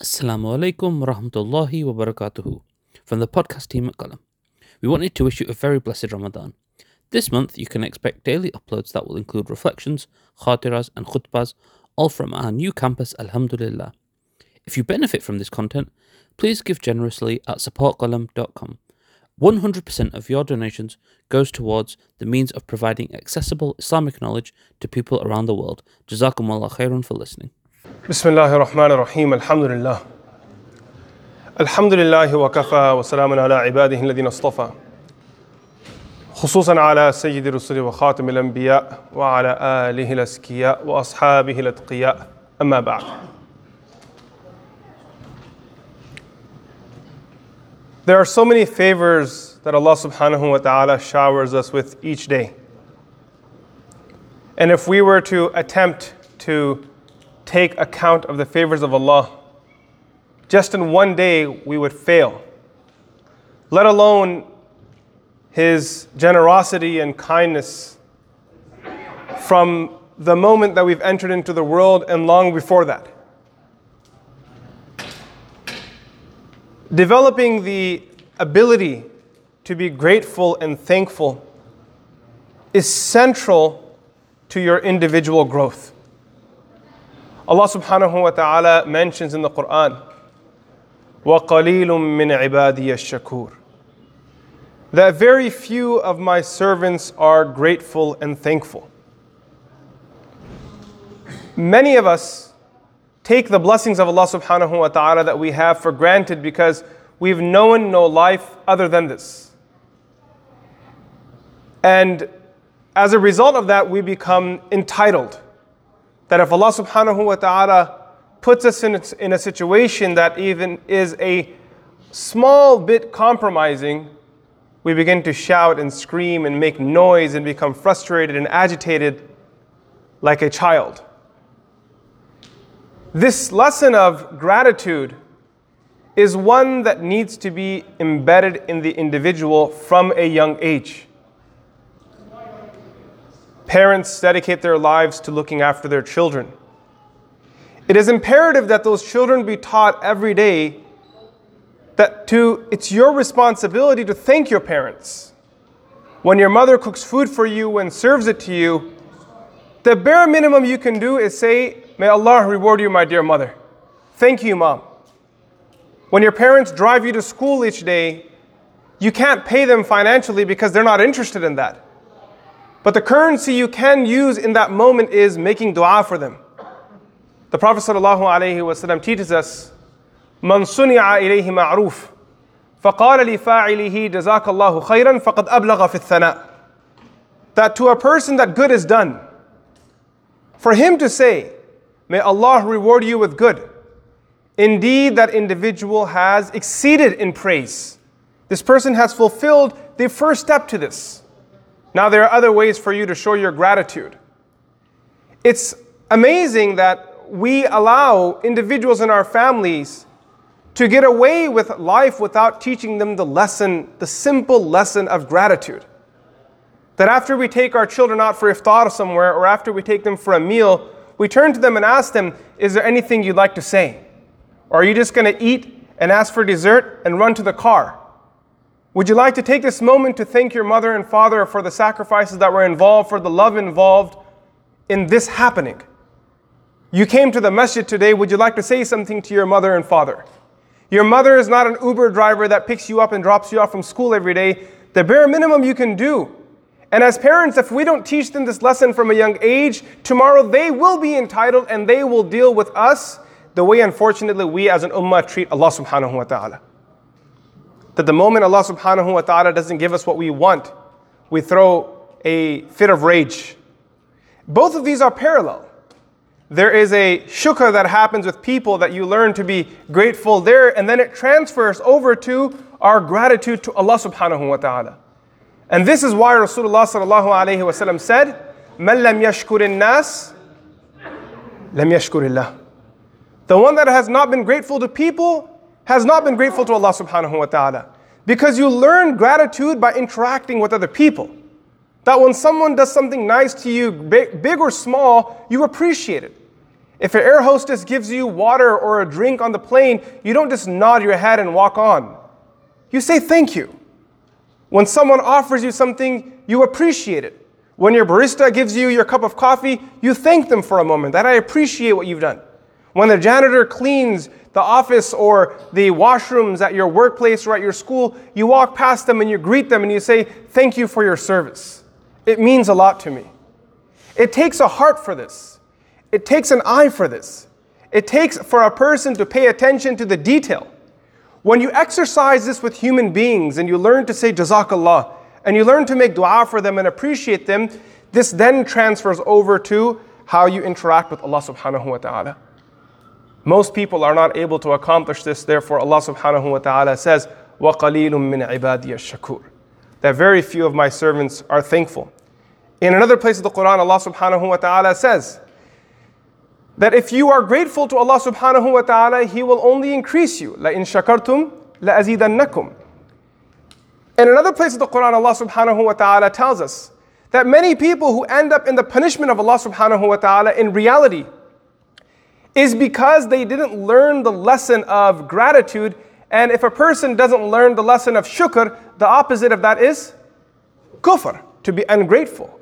Assalamu alaikum wa rahmatullahi wa barakatuhu from the podcast team at Qalam. We wanted to wish you a very blessed Ramadan. This month you can expect daily uploads that will include reflections, khatiras and khutbas, all from our new campus Alhamdulillah. If you benefit from this content, please give generously at supportqalam.com. 100% of your donations goes towards the means of providing accessible Islamic knowledge to people around the world. Jazakumullah khairan for listening. بسم الله الرحمن الرحيم الحمد لله الحمد لله وكفى وسلام على عباده الذين اصطفى خصوصا على سيد الرسل وخاتم الأنبياء وعلى آله الأزكياء وأصحابه الأتقياء أما بعد There are so many favors that Allah subhanahu wa ta'ala showers us with each day. And if we were to attempt to take account of the favors of Allah, just in one day we would fail, let alone His generosity and kindness from the moment that we've entered into the world and long before that. Developing the ability to be grateful and thankful is central to your individual growth. Allah subhanahu wa ta'ala mentions in the Quran, وَقَلِيلٌ مِّنْ عِبَادِيَ الشَّكُورِ That very few of my servants are grateful and thankful. Many of us take the blessings of Allah subhanahu wa ta'ala that we have for granted because we've known no life other than this. And as a result of that, we become entitled. That if Allah subhanahu wa ta'ala puts us in, in a situation that even is a small bit compromising, we begin to shout and scream and make noise and become frustrated and agitated like a child. This lesson of gratitude is one that needs to be embedded in the individual from a young age. Parents dedicate their lives to looking after their children. It is imperative that those children be taught every day that to it's your responsibility to thank your parents. When your mother cooks food for you and serves it to you, the bare minimum you can do is say, May Allah reward you, my dear mother. Thank you, mom. When your parents drive you to school each day, you can't pay them financially because they're not interested in that. But the currency you can use in that moment is making dua for them. The Prophet ﷺ teaches us, من صنع إليه معروف فقال لفاعله جزاك الله خيرا فقد أبلغ في الثناء That to a person that good is done, for him to say, May Allah reward you with good, indeed that individual has exceeded in praise. This person has fulfilled the first step to this. Now, there are other ways for you to show your gratitude. It's amazing that we allow individuals in our families to get away with life without teaching them the lesson, the simple lesson of gratitude. That after we take our children out for iftar somewhere or after we take them for a meal, we turn to them and ask them, Is there anything you'd like to say? Or are you just going to eat and ask for dessert and run to the car? Would you like to take this moment to thank your mother and father for the sacrifices that were involved, for the love involved in this happening? You came to the masjid today, would you like to say something to your mother and father? Your mother is not an Uber driver that picks you up and drops you off from school every day. The bare minimum you can do. And as parents, if we don't teach them this lesson from a young age, tomorrow they will be entitled and they will deal with us the way, unfortunately, we as an ummah treat Allah subhanahu wa ta'ala that the moment Allah subhanahu wa ta'ala doesn't give us what we want, we throw a fit of rage. Both of these are parallel. There is a shukr that happens with people that you learn to be grateful there, and then it transfers over to our gratitude to Allah subhanahu wa ta'ala. And this is why Rasulullah sallallahu alayhi wa sallam said, من لم يشكر الناس لم يشكر الله. The one that has not been grateful to people has not been grateful to Allah subhanahu wa ta'ala. Because you learn gratitude by interacting with other people. That when someone does something nice to you, big, or small, you appreciate it. If an air hostess gives you water or a drink on the plane, you don't just nod your head and walk on. You say thank you. When someone offers you something, you appreciate it. When your barista gives you your cup of coffee, you thank them for a moment that I appreciate what you've done. When the janitor cleans the office or the washrooms at your workplace or at your school, you walk past them and you greet them and you say, Thank you for your service. It means a lot to me. It takes a heart for this, it takes an eye for this. It takes for a person to pay attention to the detail. When you exercise this with human beings and you learn to say Jazakallah and you learn to make dua for them and appreciate them, this then transfers over to how you interact with Allah subhanahu wa ta'ala. Most people are not able to accomplish this, therefore, Allah subhanahu wa ta'ala says, وَقَلِيلٌ مِّنْ عِبَادِيَ الشَّكُورِ That very few of my servants are thankful. In another place of the Quran, Allah subhanahu wa ta'ala says that if you are grateful to Allah subhanahu wa ta'ala, He will only increase you. لَإِن شَكَرْتُمْ لَأَزِيدَنَّكُمْ In another place of the Quran, Allah subhanahu wa ta'ala tells us that many people who end up in the punishment of Allah subhanahu wa ta'ala in reality is because they didn't learn the lesson of gratitude. And if a person doesn't learn the lesson of shukr, the opposite of that is kufr, to be ungrateful.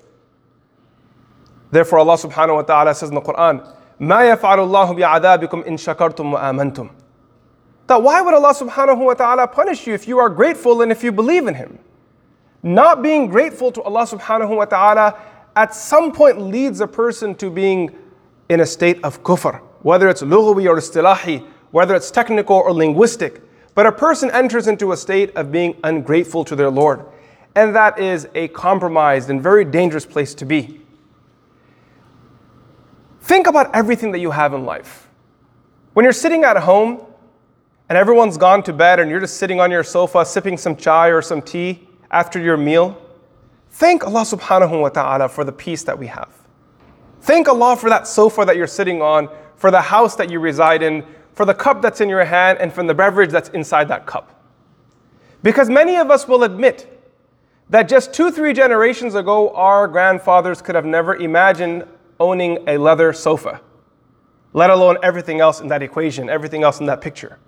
Therefore, Allah subhanahu wa ta'ala says in the Quran, ما يفعل الله بعذابكم إن شكرتم وآمنتم. That why would Allah subhanahu wa ta'ala punish you if you are grateful and if you believe in Him? Not being grateful to Allah subhanahu wa ta'ala at some point leads a person to being in a state of kufr whether it's lughawi or istilahi, whether it's technical or linguistic. But a person enters into a state of being ungrateful to their Lord. And that is a compromised and very dangerous place to be. Think about everything that you have in life. When you're sitting at home and everyone's gone to bed and you're just sitting on your sofa sipping some chai or some tea after your meal, thank Allah subhanahu wa ta'ala for the peace that we have. Thank Allah for that sofa that you're sitting on for the house that you reside in, for the cup that's in your hand, and from the beverage that's inside that cup. Because many of us will admit that just two, three generations ago, our grandfathers could have never imagined owning a leather sofa, let alone everything else in that equation, everything else in that picture.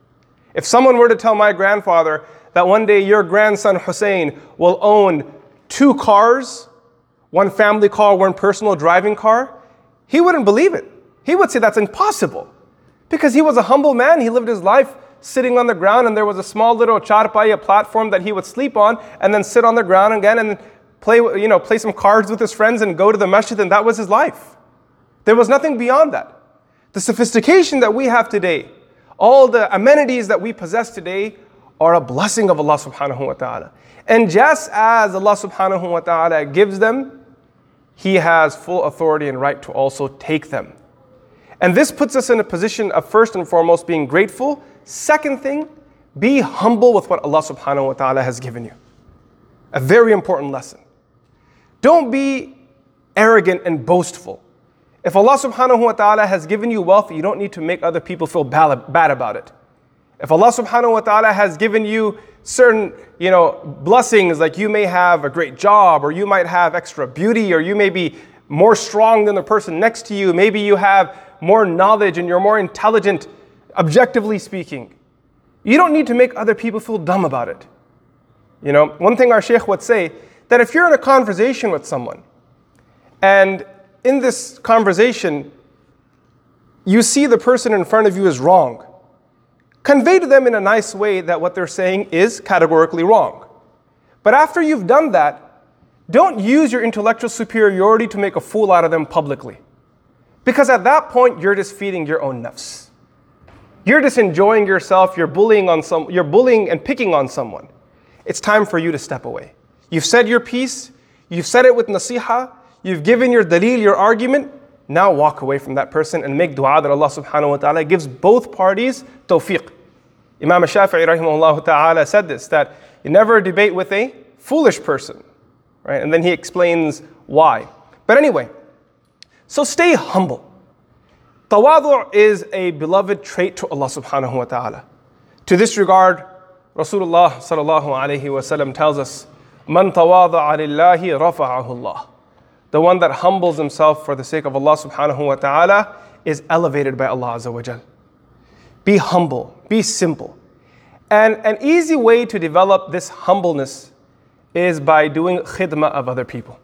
If someone were to tell my grandfather that one day your grandson Hussein will own two cars, one family car, one personal driving car, he wouldn't believe it. He would say that's impossible because he was a humble man. He lived his life sitting on the ground, and there was a small little charpaya platform that he would sleep on, and then sit on the ground again and play, you know, play some cards with his friends and go to the masjid, and that was his life. There was nothing beyond that. The sophistication that we have today, all the amenities that we possess today, are a blessing of Allah subhanahu wa ta'ala. And just as Allah subhanahu wa ta'ala gives them, He has full authority and right to also take them. And this puts us in a position of first and foremost being grateful. Second thing, be humble with what Allah subhanahu wa ta'ala has given you. A very important lesson. Don't be arrogant and boastful. If Allah subhanahu wa ta'ala has given you wealth, you don't need to make other people feel bad about it. If Allah subhanahu wa ta'ala has given you certain, you know, blessings, like you may have a great job, or you might have extra beauty, or you may be more strong than the person next to you, maybe you have more knowledge and you're more intelligent, objectively speaking. You don't need to make other people feel dumb about it. You know, one thing our sheikh would say that if you're in a conversation with someone and in this conversation you see the person in front of you is wrong, convey to them in a nice way that what they're saying is categorically wrong. But after you've done that, don't use your intellectual superiority to make a fool out of them publicly. Because at that point, you're just feeding your own nafs. You're just enjoying yourself, you're bullying on some you're bullying and picking on someone. It's time for you to step away. You've said your piece, you've said it with nasiha, you've given your dalil, your argument. Now walk away from that person and make dua that Allah subhanahu wa ta'ala gives both parties tawfiq. Imam Shafi'i rahimahullah ta'ala said this that you never debate with a foolish person. Right? And then he explains why. But anyway, so stay humble. Tawadu is a beloved trait to Allah subhanahu wa ta'ala. To this regard, Rasulullah sallallahu alayhi wasallam tells us, Man tawada'a lillahi rafa'ahu Allah. The one that humbles himself for the sake of Allah subhanahu wa ta'ala, is elevated by Allah Azza wa Jal. Be humble, be simple. And an easy way to develop this humbleness is by doing khidmah of other people.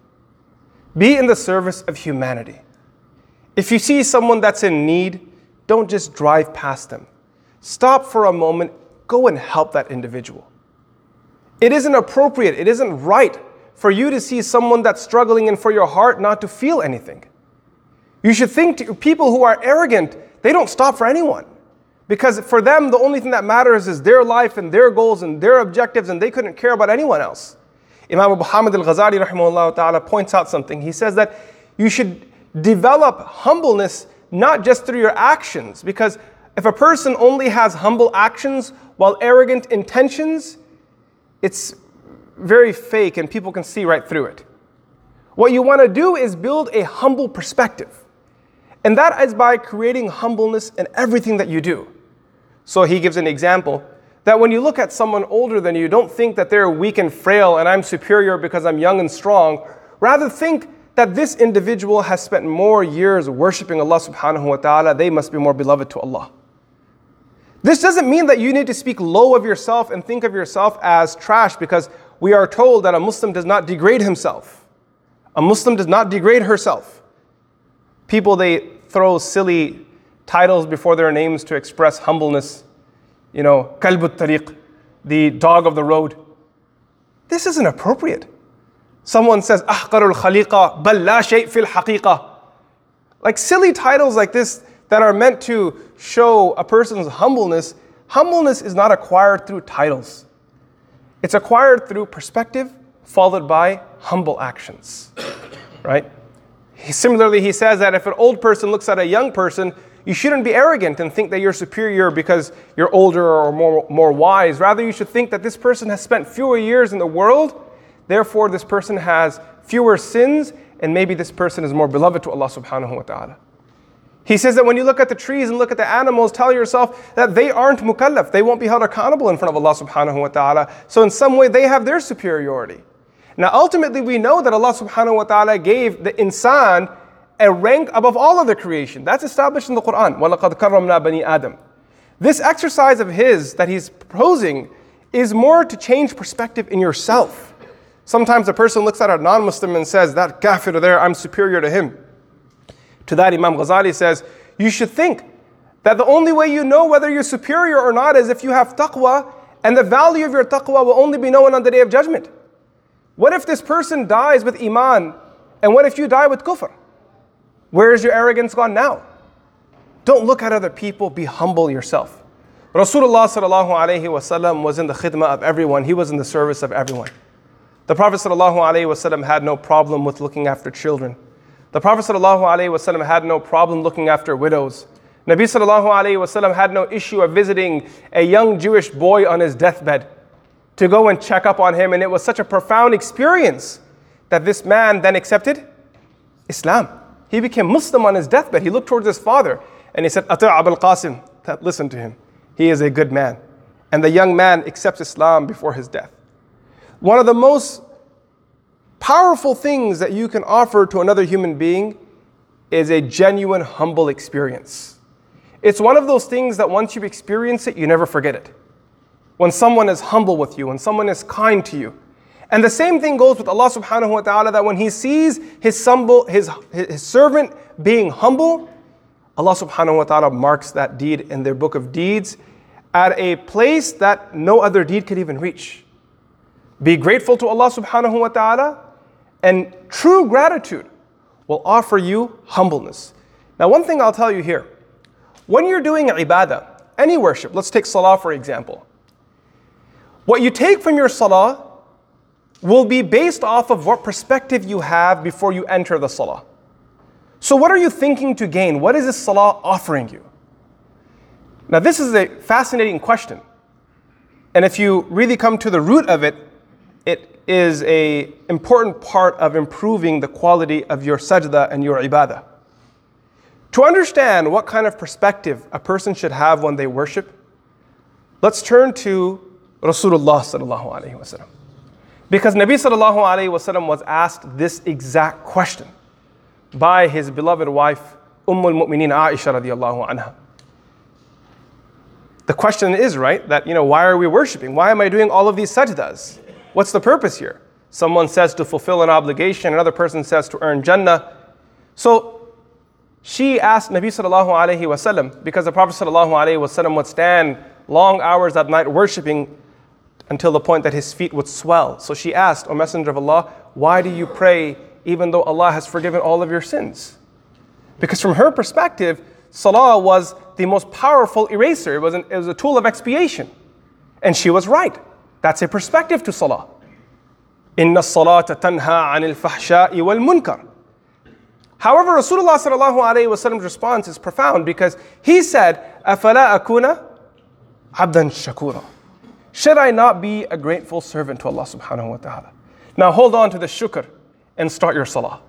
Be in the service of humanity. If you see someone that's in need, don't just drive past them. Stop for a moment, go and help that individual. It isn't appropriate, it isn't right for you to see someone that's struggling and for your heart not to feel anything. You should think to people who are arrogant, they don't stop for anyone. Because for them, the only thing that matters is their life and their goals and their objectives, and they couldn't care about anyone else. Imam Abu Hamid al Ghazali ta'ala points out something. He says that you should develop humbleness not just through your actions, because if a person only has humble actions while arrogant intentions, it's very fake and people can see right through it. What you want to do is build a humble perspective. And that is by creating humbleness in everything that you do. So he gives an example that when you look at someone older than you, don't think that they're weak and frail and I'm superior because I'm young and strong. Rather, think that this individual has spent more years worshiping Allah subhanahu wa ta'ala, they must be more beloved to Allah. This doesn't mean that you need to speak low of yourself and think of yourself as trash because we are told that a Muslim does not degrade himself. A Muslim does not degrade herself. People, they throw silly titles before their names to express humbleness you know, kalbut tariq, the dog of the road. This isn't appropriate. Someone says, ahqarul khaliqa, bal shay fil haqiqa. Like silly titles like this that are meant to show a person's humbleness, humbleness is not acquired through titles. It's acquired through perspective followed by humble actions. Right? He, similarly, he says that if an old person looks at a young person, you shouldn't be arrogant and think that you're superior because you're older or more, more wise. Rather, you should think that this person has spent fewer years in the world, therefore, this person has fewer sins, and maybe this person is more beloved to Allah subhanahu wa ta'ala. He says that when you look at the trees and look at the animals, tell yourself that they aren't mukallaf. They won't be held accountable in front of Allah subhanahu wa ta'ala. So, in some way, they have their superiority. Now, ultimately, we know that Allah subhanahu wa ta'ala gave the insan a rank above all of the creation. That's established in the Quran. وَلَقَدْ كَرَّمْنَا بَنِي Adam. This exercise of his that he's proposing is more to change perspective in yourself. Sometimes a person looks at a non-Muslim and says, that kafir there, I'm superior to him. To that Imam Ghazali says, you should think that the only way you know whether you're superior or not is if you have taqwa, and the value of your taqwa will only be known on the day of judgment. What if this person dies with iman, and what if you die with kufr? Where is your arrogance gone now? Don't look at other people, be humble yourself. Rasulullah was in the khidmah of everyone, he was in the service of everyone. The Prophet wasallam had no problem with looking after children. The Prophet wasallam had no problem looking after widows. Nabi wasallam had no issue of visiting a young Jewish boy on his deathbed to go and check up on him. And it was such a profound experience that this man then accepted Islam. He became Muslim on his deathbed. He looked towards his father and he said, Ati' Abul Qasim, listen to him. He is a good man. And the young man accepts Islam before his death. One of the most powerful things that you can offer to another human being is a genuine, humble experience. It's one of those things that once you experience it, you never forget it. When someone is humble with you, when someone is kind to you, and the same thing goes with Allah subhanahu wa ta'ala that when He sees His, humble, his, his servant being humble, Allah subhanahu wa ta'ala marks that deed in their book of deeds at a place that no other deed could even reach. Be grateful to Allah subhanahu wa ta'ala, and true gratitude will offer you humbleness. Now, one thing I'll tell you here when you're doing ibadah, any worship, let's take salah for example, what you take from your salah will be based off of what perspective you have before you enter the salah. So, what are you thinking to gain? What is this salah offering you? Now, this is a fascinating question. And if you really come to the root of it, it is a important part of improving the quality of your sajda and your ibadah. To understand what kind of perspective a person should have when they worship, let's turn to Rasulullah sallallahu alaihi wasallam. Because Nabi sallallahu alayhi wasallam was asked this exact question by his beloved wife Umm al-Mu'mineen Aisha radiallahu anha. The question is, right, that, you know, why are we worshiping? Why am I doing all of these sajdas? What's the purpose here? Someone says to fulfill an obligation, another person says to earn Jannah. So she asked Nabi sallallahu alayhi wasallam, because the Prophet sallallahu alayhi wasallam would stand long hours at night worshiping until the point that his feet would swell. So she asked, O Messenger of Allah, why do you pray even though Allah has forgiven all of your sins? Because from her perspective, Salah was the most powerful eraser. It was, an, it was a tool of expiation. And she was right. That's a perspective to Salah. Inna salata tanha anil fahsha'i wal munkar. However, Rasulullah sallallahu alayhi wasallam's response is profound because he said, "Afala akuna abdan shakura." Should I not be a grateful servant to Allah subhanahu wa ta'ala? Now hold on to the shukr and start your salah.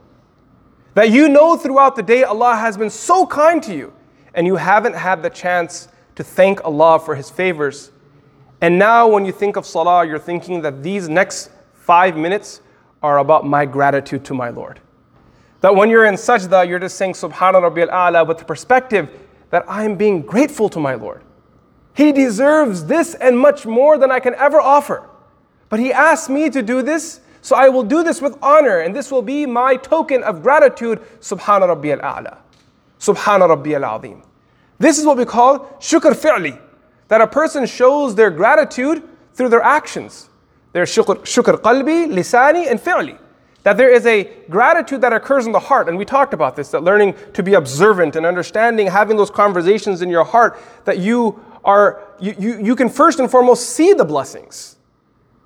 That you know throughout the day Allah has been so kind to you and you haven't had the chance to thank Allah for His favors. And now, when you think of salah, you're thinking that these next five minutes are about my gratitude to my Lord. That when you're in sajda, you're just saying Subhana Rabbil A'la with the perspective that I'm being grateful to my Lord. He deserves this and much more than I can ever offer. But He asked me to do this, so I will do this with honor, and this will be my token of gratitude. Subhana Rabbil A'la. Subhana Rabbi al-Azim. This is what we call shukr fi'li, that a person shows their gratitude through their actions. Their shukr, shukr qalbi, lisani, and fi'li. That there is a gratitude that occurs in the heart, and we talked about this, that learning to be observant and understanding, having those conversations in your heart, that you are, you, you, you can first and foremost see the blessings.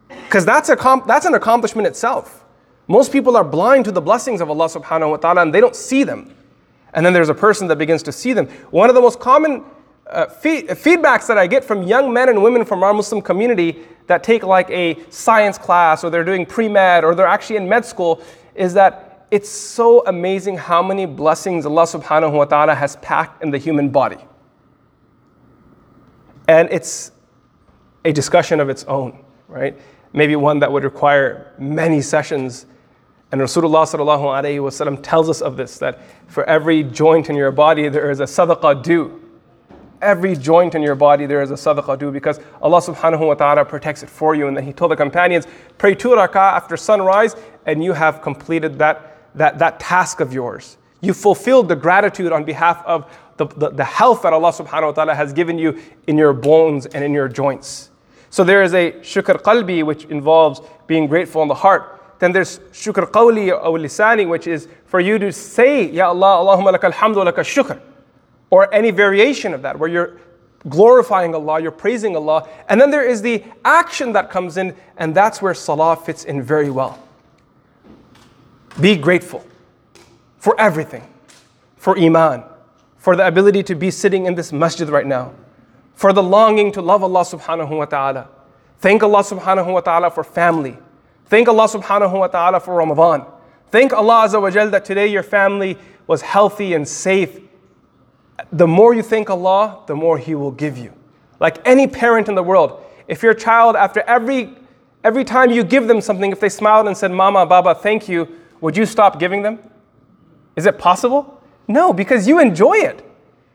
Because that's, a that's an accomplishment itself. Most people are blind to the blessings of Allah subhanahu wa ta'ala and they don't see them. And then there's a person that begins to see them. One of the most common uh, feedbacks that I get from young men and women from our Muslim community that take like a science class or they're doing pre med or they're actually in med school is that it's so amazing how many blessings Allah subhanahu wa ta'ala has packed in the human body. And it's a discussion of its own, right? Maybe one that would require many sessions and Rasulullah sallallahu tells us of this that for every joint in your body there is a sadaqah due. Every joint in your body there is a sadaqah due because Allah subhanahu wa ta'ala protects it for you. And then He told the companions, pray two rak'ah after sunrise, and you have completed that, that, that task of yours. You fulfilled the gratitude on behalf of the, the, the health that Allah subhanahu wa ta'ala has given you in your bones and in your joints. So there is a shukr qalbi which involves being grateful in the heart. Then there's shukr qawli or lisani, which is for you to say, Ya Allah, Allahumma laka alhamdu laka shukr. Or any variation of that, where you're glorifying Allah, you're praising Allah. And then there is the action that comes in, and that's where salah fits in very well. Be grateful for everything, for iman, for the ability to be sitting in this masjid right now, for the longing to love Allah subhanahu wa ta'ala. Thank Allah subhanahu wa ta'ala for family Thank Allah subhanahu wa ta'ala for Ramadan. Thank Allah Azza wa Jal that today your family was healthy and safe. The more you thank Allah, the more He will give you. Like any parent in the world, if your child, after every, every time you give them something, if they smiled and said, Mama, Baba, thank you, would you stop giving them? Is it possible? No, because you enjoy it.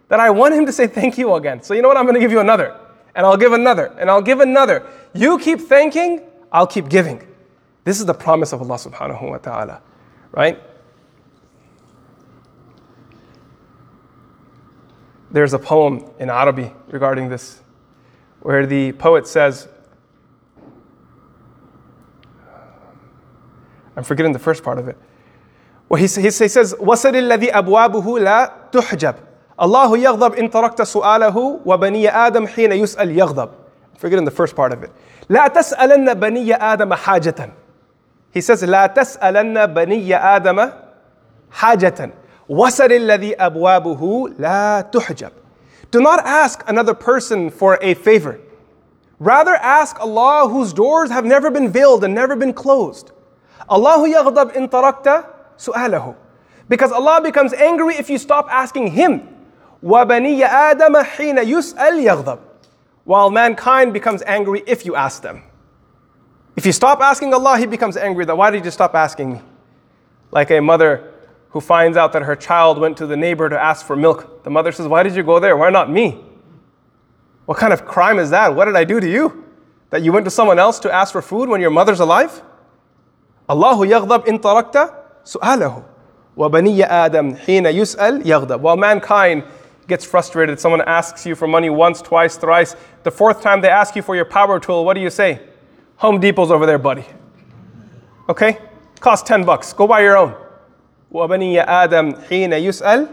That I want him to say thank you again. So you know what? I'm going to give you another. And I'll give another. And I'll give another. You keep thanking, I'll keep giving. This is the promise of Allah subhanahu wa ta'ala, right? There's a poem in Arabic regarding this where the poet says, I'm forgetting the first part of it. Well, he, he says, وَصَلِ الَّذِي أَبْوَابُهُ لَا تُحْجَبْ الله يغضب إن تركت سؤاله وبني آدم حين يسأل يغضب. I'm forgetting the first part of it. لا تسألن بني آدم حاجة he says, لا تسألن بني آدم حاجة وسل الذي أبوابه لا تحجب. Do not ask another person for a favor. Rather ask Allah whose doors have never been veiled and never been closed. Allah يغضب إن تركت سؤاله. Because Allah becomes angry if you stop asking Him. وبني آدم حين يسأل يغضب. While mankind becomes angry if you ask them. If you stop asking Allah, He becomes angry that why did you stop asking me? Like a mother who finds out that her child went to the neighbor to ask for milk. The mother says, Why did you go there? Why not me? What kind of crime is that? What did I do to you? That you went to someone else to ask for food when your mother's alive? Allahu yaghdab in tarakta su'alahu. وَبَنِيَّ آدَمْ حِينَ يُسْأَلْ يَغْضَبْ While mankind gets frustrated, someone asks you for money once, twice, thrice. The fourth time they ask you for your power tool, what do you say? Home Depot's over there, buddy. Okay? Cost 10 bucks. Go buy your own. وَبَنِيَّ آدَمْ حِينَ يُسْأَلْ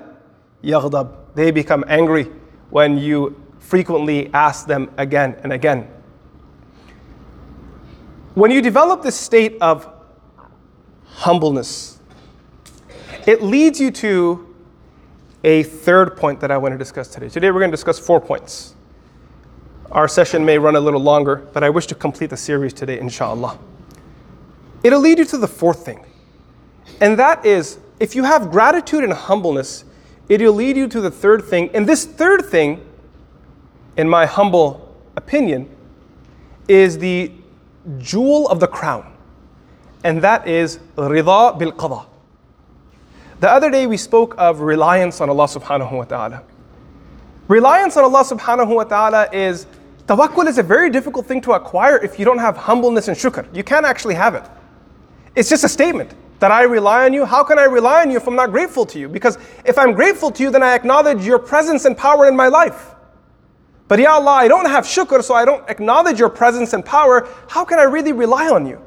يَغْضَبْ They become angry when you frequently ask them again and again. When you develop this state of humbleness, it leads you to a third point that I want to discuss today. Today we're going to discuss four points. Our session may run a little longer, but I wish to complete the series today, inshallah. It'll lead you to the fourth thing, and that is if you have gratitude and humbleness, it'll lead you to the third thing. And this third thing, in my humble opinion, is the jewel of the crown, and that is rida bil qada. The other day we spoke of reliance on Allah subhanahu wa ta'ala. Reliance on Allah subhanahu wa ta'ala is tawakkul is a very difficult thing to acquire if you don't have humbleness and shukr. You can't actually have it. It's just a statement that I rely on you. How can I rely on you if I'm not grateful to you? Because if I'm grateful to you, then I acknowledge your presence and power in my life. But Ya Allah, I don't have shukr, so I don't acknowledge your presence and power. How can I really rely on you?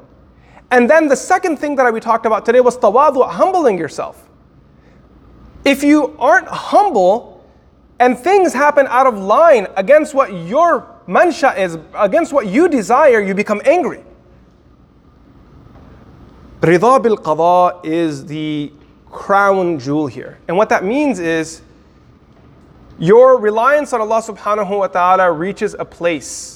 And then the second thing that we talked about today was tawadu, humbling yourself. If you aren't humble and things happen out of line against what your mansha is, against what you desire, you become angry. Rida bil qada is the crown jewel here. And what that means is your reliance on Allah subhanahu wa ta'ala reaches a place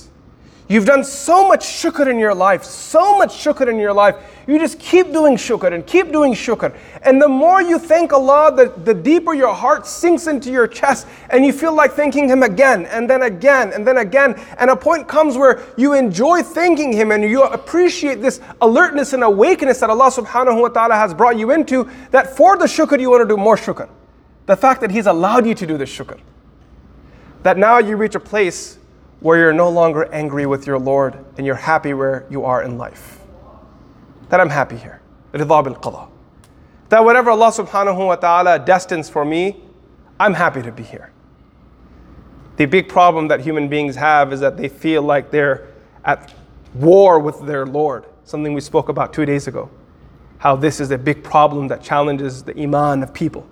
You've done so much shukr in your life, so much shukr in your life. You just keep doing shukr and keep doing shukr. And the more you thank Allah, the, the deeper your heart sinks into your chest and you feel like thanking Him again and then again and then again. And a point comes where you enjoy thanking Him and you appreciate this alertness and awakeness that Allah subhanahu wa ta'ala has brought you into, that for the shukr you want to do more shukr. The fact that He's allowed you to do this shukr. That now you reach a place where you're no longer angry with your Lord and you're happy where you are in life. That I'm happy here. That whatever Allah subhanahu wa ta'ala destines for me, I'm happy to be here. The big problem that human beings have is that they feel like they're at war with their Lord, something we spoke about two days ago. How this is a big problem that challenges the iman of people.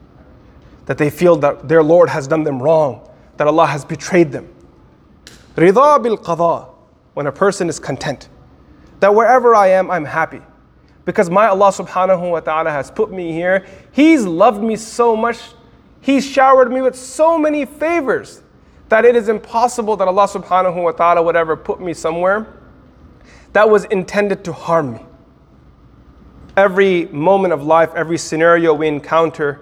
That they feel that their Lord has done them wrong, that Allah has betrayed them. Rida bil qada, when a person is content. That wherever I am, I'm happy. Because my Allah subhanahu wa ta'ala has put me here. He's loved me so much. He's showered me with so many favors that it is impossible that Allah subhanahu wa ta'ala would ever put me somewhere that was intended to harm me. Every moment of life, every scenario we encounter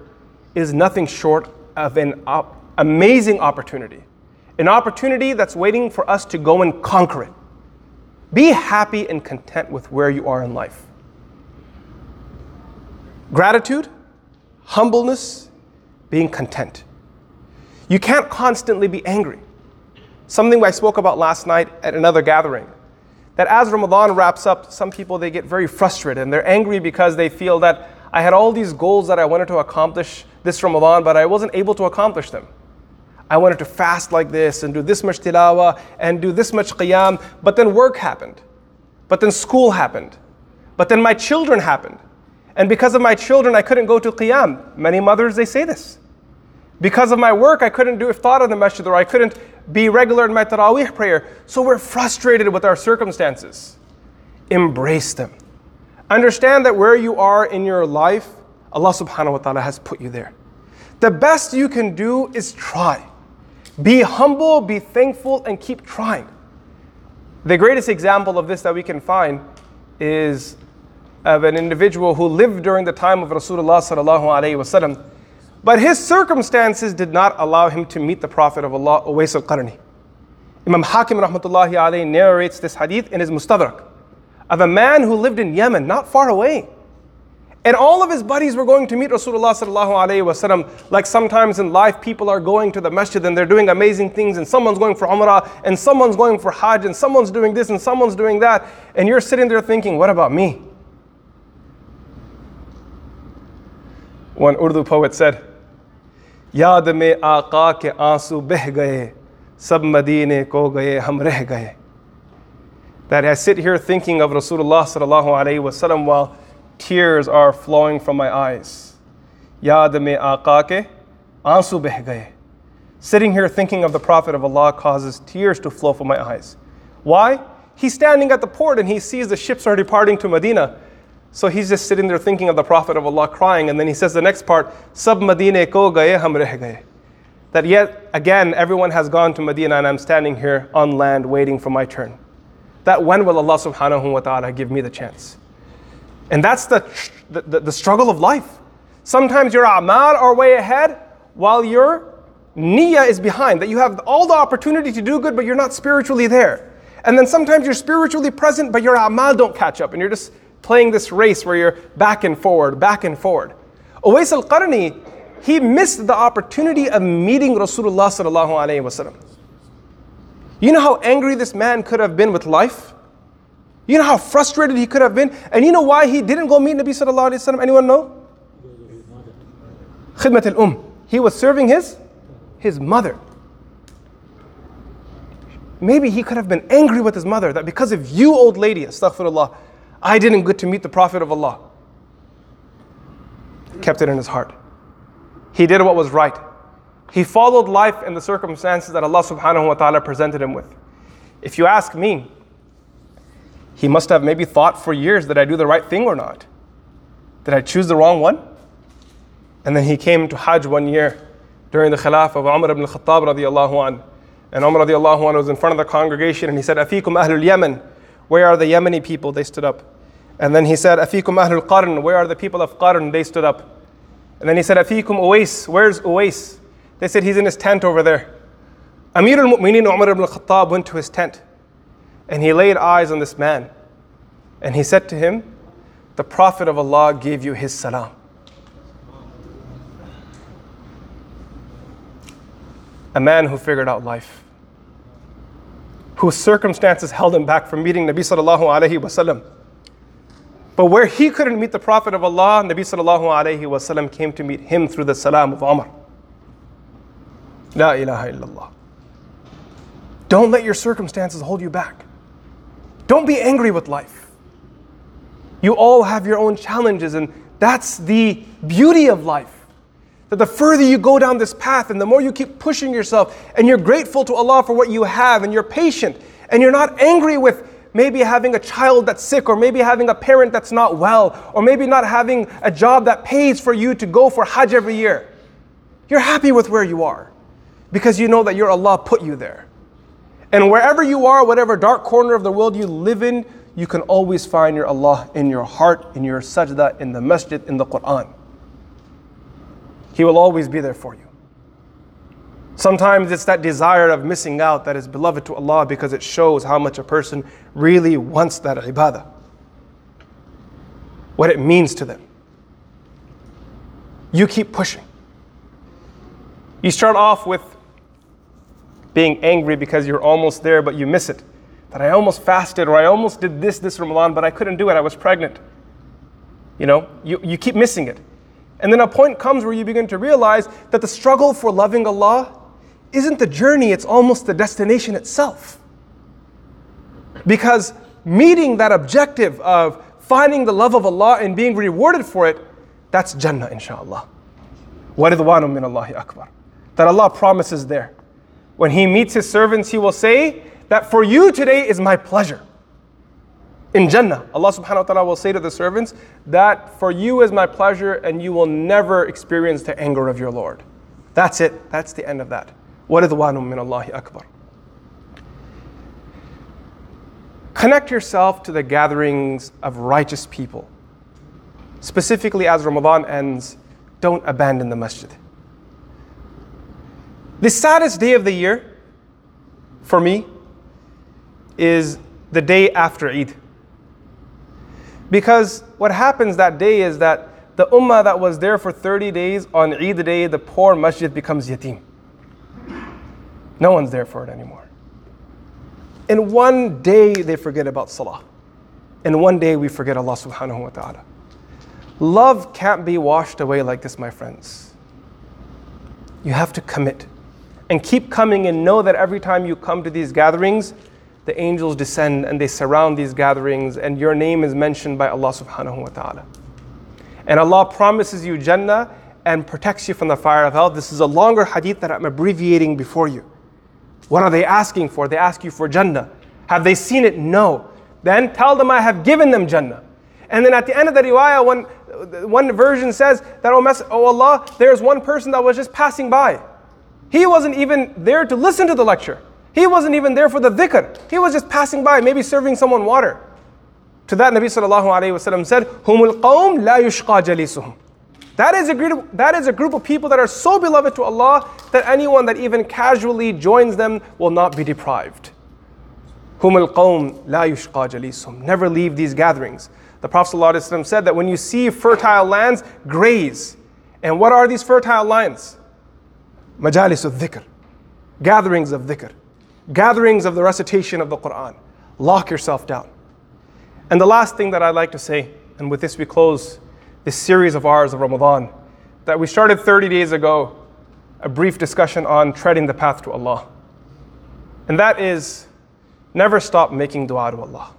is nothing short of an op- amazing opportunity an opportunity that's waiting for us to go and conquer it. Be happy and content with where you are in life. Gratitude, humbleness, being content. You can't constantly be angry. Something I spoke about last night at another gathering. That as Ramadan wraps up, some people they get very frustrated and they're angry because they feel that I had all these goals that I wanted to accomplish this Ramadan, but I wasn't able to accomplish them. I wanted to fast like this and do this much tilawah and do this much qiyam, but then work happened. But then school happened. But then my children happened. And because of my children, I couldn't go to qiyam. Many mothers, they say this. Because of my work, I couldn't do iftar in the masjid or I couldn't be regular in my taraweeh prayer. So we're frustrated with our circumstances. Embrace them. Understand that where you are in your life, Allah subhanahu wa ta'ala has put you there. The best you can do is try. Be humble, be thankful, and keep trying. The greatest example of this that we can find is of an individual who lived during the time of Rasulullah sallallahu alaihi wasallam, but his circumstances did not allow him to meet the Prophet of Allah, Uwais al-Qarni. Imam Hakim rahmatullahi alayhi narrates this hadith in his Mustadrak of a man who lived in Yemen, not far away. And all of his buddies were going to meet Rasulullah sallallahu wasallam. Like sometimes in life, people are going to the masjid and they're doing amazing things, and someone's going for umrah, and someone's going for hajj, and someone's doing this, and someone's doing that. And you're sitting there thinking, what about me? One Urdu poet said, Yaad mein aqa ke aansu beh gaye, sab madine ko gaye hum reh gaye. That I sit here thinking of Rasulullah sallallahu alayhi wasallam while tears are flowing from my eyes. Yaad me aaqa ke aansu beh gaye. Sitting here thinking of the Prophet of Allah causes tears to flow from my eyes. Why? He's standing at the port and he sees the ships are departing to Medina. So he's just sitting there thinking of the Prophet of Allah crying. And then he says the next part, Sab Madine ko gaye reh gaye. That yet again, everyone has gone to Medina and I'm standing here on land waiting for my turn. That when will Allah subhanahu wa ta'ala give me the chance? And that's the, the, the struggle of life. Sometimes your a'mal are way ahead while your niyyah is behind, that you have all the opportunity to do good, but you're not spiritually there. And then sometimes you're spiritually present, but your a'mal don't catch up, and you're just playing this race where you're back and forward, back and forward. Uwais al Qarni, he missed the opportunity of meeting Rasulullah sallallahu wasallam. You know how angry this man could have been with life? You know how frustrated he could have been? And you know why he didn't go meet Nabi sallallahu alayhi wasallam? Anyone know? Khidmat al-um. He was serving his, his mother. Maybe he could have been angry with his mother that because of you, old lady, astaghfirullah, I didn't get to meet the Prophet of Allah. Kept it in his heart. He did what was right. He followed life in the circumstances that Allah subhanahu wa ta'ala presented him with. If you ask me, he must have maybe thought for years, did I do the right thing or not? Did I choose the wrong one? And then he came to Hajj one year during the Khilaf of Umar ibn al-Khattab radiallahu an. And Umar radiallahu an was in front of the congregation and he said, Afikum ahlul Yemen, where are the Yemeni people? They stood up. And then he said, Afikum ahlul Qarn, where are the people of Qarn? They stood up. And then he said, Afikum Uwais, where's Uwais? They said, he's in his tent over there. Amir al-Mu'mineen Umar ibn al-Khattab went to his tent. And he laid eyes on this man. And he said to him, The Prophet of Allah gave you his salam. A man who figured out life, whose circumstances held him back from meeting Nabi sallallahu alayhi wasallam. But where he couldn't meet the Prophet of Allah, Nabi sallallahu alayhi wasallam came to meet him through the salam of Umar. La ilaha illallah. Don't let your circumstances hold you back. Don't be angry with life. You all have your own challenges, and that's the beauty of life. That the further you go down this path and the more you keep pushing yourself, and you're grateful to Allah for what you have, and you're patient, and you're not angry with maybe having a child that's sick, or maybe having a parent that's not well, or maybe not having a job that pays for you to go for Hajj every year. You're happy with where you are because you know that your Allah put you there. And wherever you are, whatever dark corner of the world you live in, you can always find your Allah in your heart, in your sajda, in the masjid, in the Quran. He will always be there for you. Sometimes it's that desire of missing out that is beloved to Allah because it shows how much a person really wants that ibadah, what it means to them. You keep pushing. You start off with being angry because you're almost there but you miss it. That I almost fasted or I almost did this this Ramadan but I couldn't do it, I was pregnant. You know, you, you keep missing it. And then a point comes where you begin to realize that the struggle for loving Allah isn't the journey, it's almost the destination itself. Because meeting that objective of finding the love of Allah and being rewarded for it, that's Jannah, inshaAllah. Waridwanu min Allahi Akbar. That Allah promises there. When He meets His servants, He will say that for you today is my pleasure. In Jannah, Allah subhanahu wa ta'ala will say to the servants that for you is my pleasure and you will never experience the anger of your Lord. That's it. That's the end of that. وَرِضْوَانٌ مِّنَ اللَّهِ أَكْبَرُ Connect yourself to the gatherings of righteous people. Specifically, as Ramadan ends, don't abandon the masjid. The saddest day of the year for me is the day after Eid. Because what happens that day is that the ummah that was there for 30 days on Eid day, the poor masjid becomes yatim. No one's there for it anymore. In one day, they forget about salah. In one day, we forget Allah subhanahu wa ta'ala. Love can't be washed away like this, my friends. You have to commit and keep coming and know that every time you come to these gatherings, the angels descend and they surround these gatherings, and your name is mentioned by Allah subhanahu wa ta'ala. And Allah promises you Jannah and protects you from the fire of hell. This is a longer hadith that I'm abbreviating before you. What are they asking for? They ask you for Jannah. Have they seen it? No. Then tell them I have given them Jannah. And then at the end of the riwayah, one, one version says that, oh, oh Allah, there's one person that was just passing by. He wasn't even there to listen to the lecture. He wasn't even there for the dhikr. He was just passing by, maybe serving someone water. To that, Nabi sallallahu alayhi said, "Humul qawm la yushqa jalisuhum." That is, a group, that is a group of people that are so beloved to Allah that anyone that even casually joins them will not be deprived. Humul qawm la yushqa jalisuhum. Never leave these gatherings. The Prophet ﷺ said that when you see fertile lands, graze. And what are these fertile lands? Majalis of dhikr, gatherings of dhikr gatherings of the recitation of the Quran. Lock yourself down. And the last thing that I'd like to say, and with this we close this series of ours of Ramadan, that we started 30 days ago, a brief discussion on treading the path to Allah. And that is never stop making dua to Allah.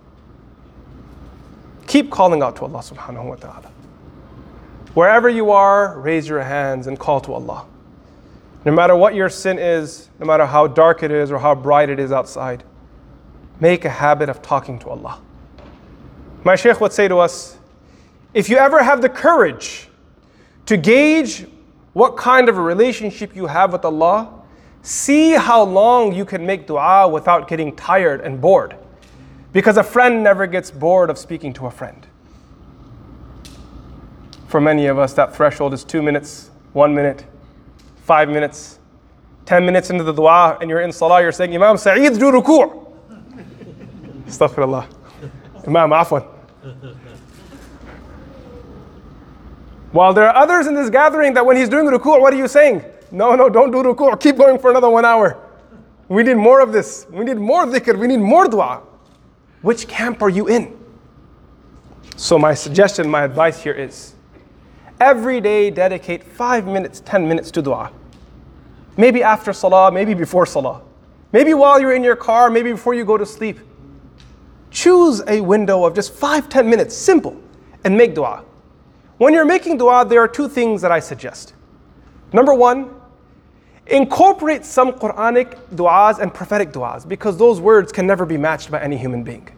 Keep calling out to Allah subhanahu wa ta'ala. Wherever you are, raise your hands and call to Allah. No matter what your sin is, no matter how dark it is or how bright it is outside, make a habit of talking to Allah. My Shaykh would say to us if you ever have the courage to gauge what kind of a relationship you have with Allah, see how long you can make dua without getting tired and bored. Because a friend never gets bored of speaking to a friend. For many of us, that threshold is two minutes, one minute, five minutes, 10 minutes into the dua, and you're in salah, you're saying, Imam Sa'id, do ruku'. Astaghfirullah. Imam, afwan. While there are others in this gathering that when he's doing ruku', what are you saying? No, no, don't do ruku'. Keep going for another one hour. We need more of this. We need more dhikr. We need more dua. Which camp are you in? So, my suggestion, my advice here is every day dedicate five minutes, 10 minutes to dua. Maybe after salah, maybe before salah. Maybe while you're in your car, maybe before you go to sleep. Choose a window of just five, 10 minutes, simple, and make dua. When you're making dua, there are two things that I suggest. Number one, incorporate some Quranic du'as and prophetic du'as because those words can never be matched by any human being.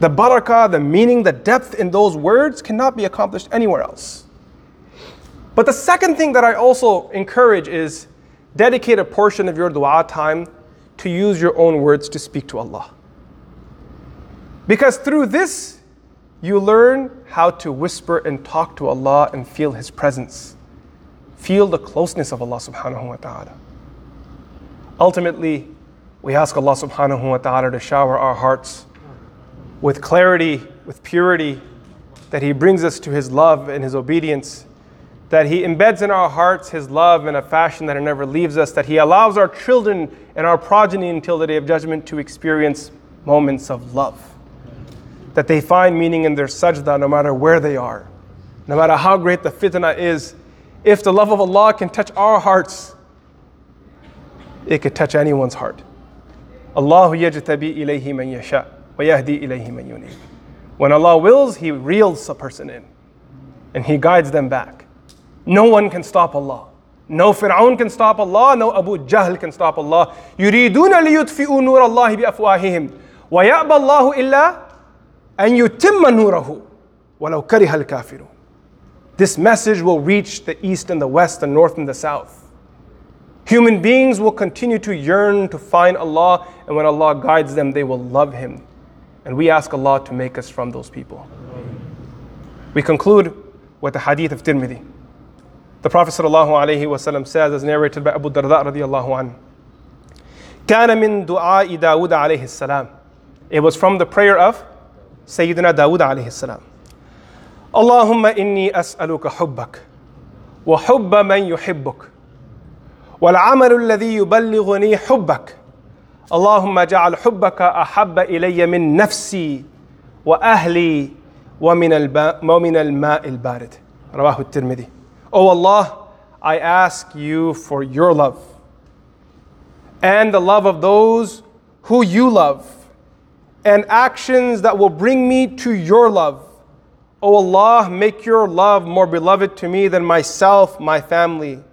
The barakah, the meaning, the depth in those words cannot be accomplished anywhere else. But the second thing that I also encourage is dedicate a portion of your dua time to use your own words to speak to Allah. Because through this, you learn how to whisper and talk to Allah and feel His presence. Feel the closeness of Allah subhanahu wa ta'ala. Ultimately, we ask Allah subhanahu wa ta'ala to shower our hearts with clarity, with purity, that He brings us to His love and His obedience, that He embeds in our hearts His love in a fashion that it never leaves us, that He allows our children and our progeny until the day of judgment to experience moments of love, that they find meaning in their sajda no matter where they are, no matter how great the fitna is. If the love of Allah can touch our hearts, it could touch anyone's heart. Allahu yajtabi ilayhi man yasha'. وَيَهْدِي إِلَيْهِ مَن يُنِيبُ When Allah wills, He reels a person in and He guides them back. No one can stop Allah. No Fir'aun can stop Allah, no Abu Jahl can stop Allah. يريدون ليطفئوا نور الله بأفواههم ويأبى الله إلا أن يتم نوره ولو كره الكافرون. This message will reach the east and the west, the north and the south. Human beings will continue to yearn to find Allah, and when Allah guides them, they will love Him. And we ask Allah to make us from those people. We conclude with the hadith of Tirmidhi. The Prophet ﷺ says, as narrated by Abu Darda radiallahu anhu, كان من دعاء داود عليه السلام. It was from the prayer of Sayyidina Dawood عليه السلام. اللهم إني أسألك حبك وحب من يحبك والعمل الذي يبلغني حبك اللهم اجعل حبك أحب إلي من نفسي وأهلي ومن الماء, ومن الماء البارد رواه الترمذي Oh Allah, I ask you for your love and the love of those who you love and actions that will bring me to your love. O Allah, make your love more beloved to me than myself, my family,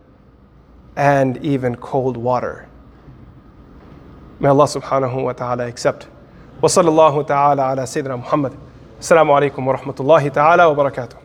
and even cold water. May Allah subhanahu wa ta'ala accept. Wa sallallahu ta'ala ala Sayyidina Muhammad. Assalamu alaikum wa rahmatullahi ta'ala wa barakatuh.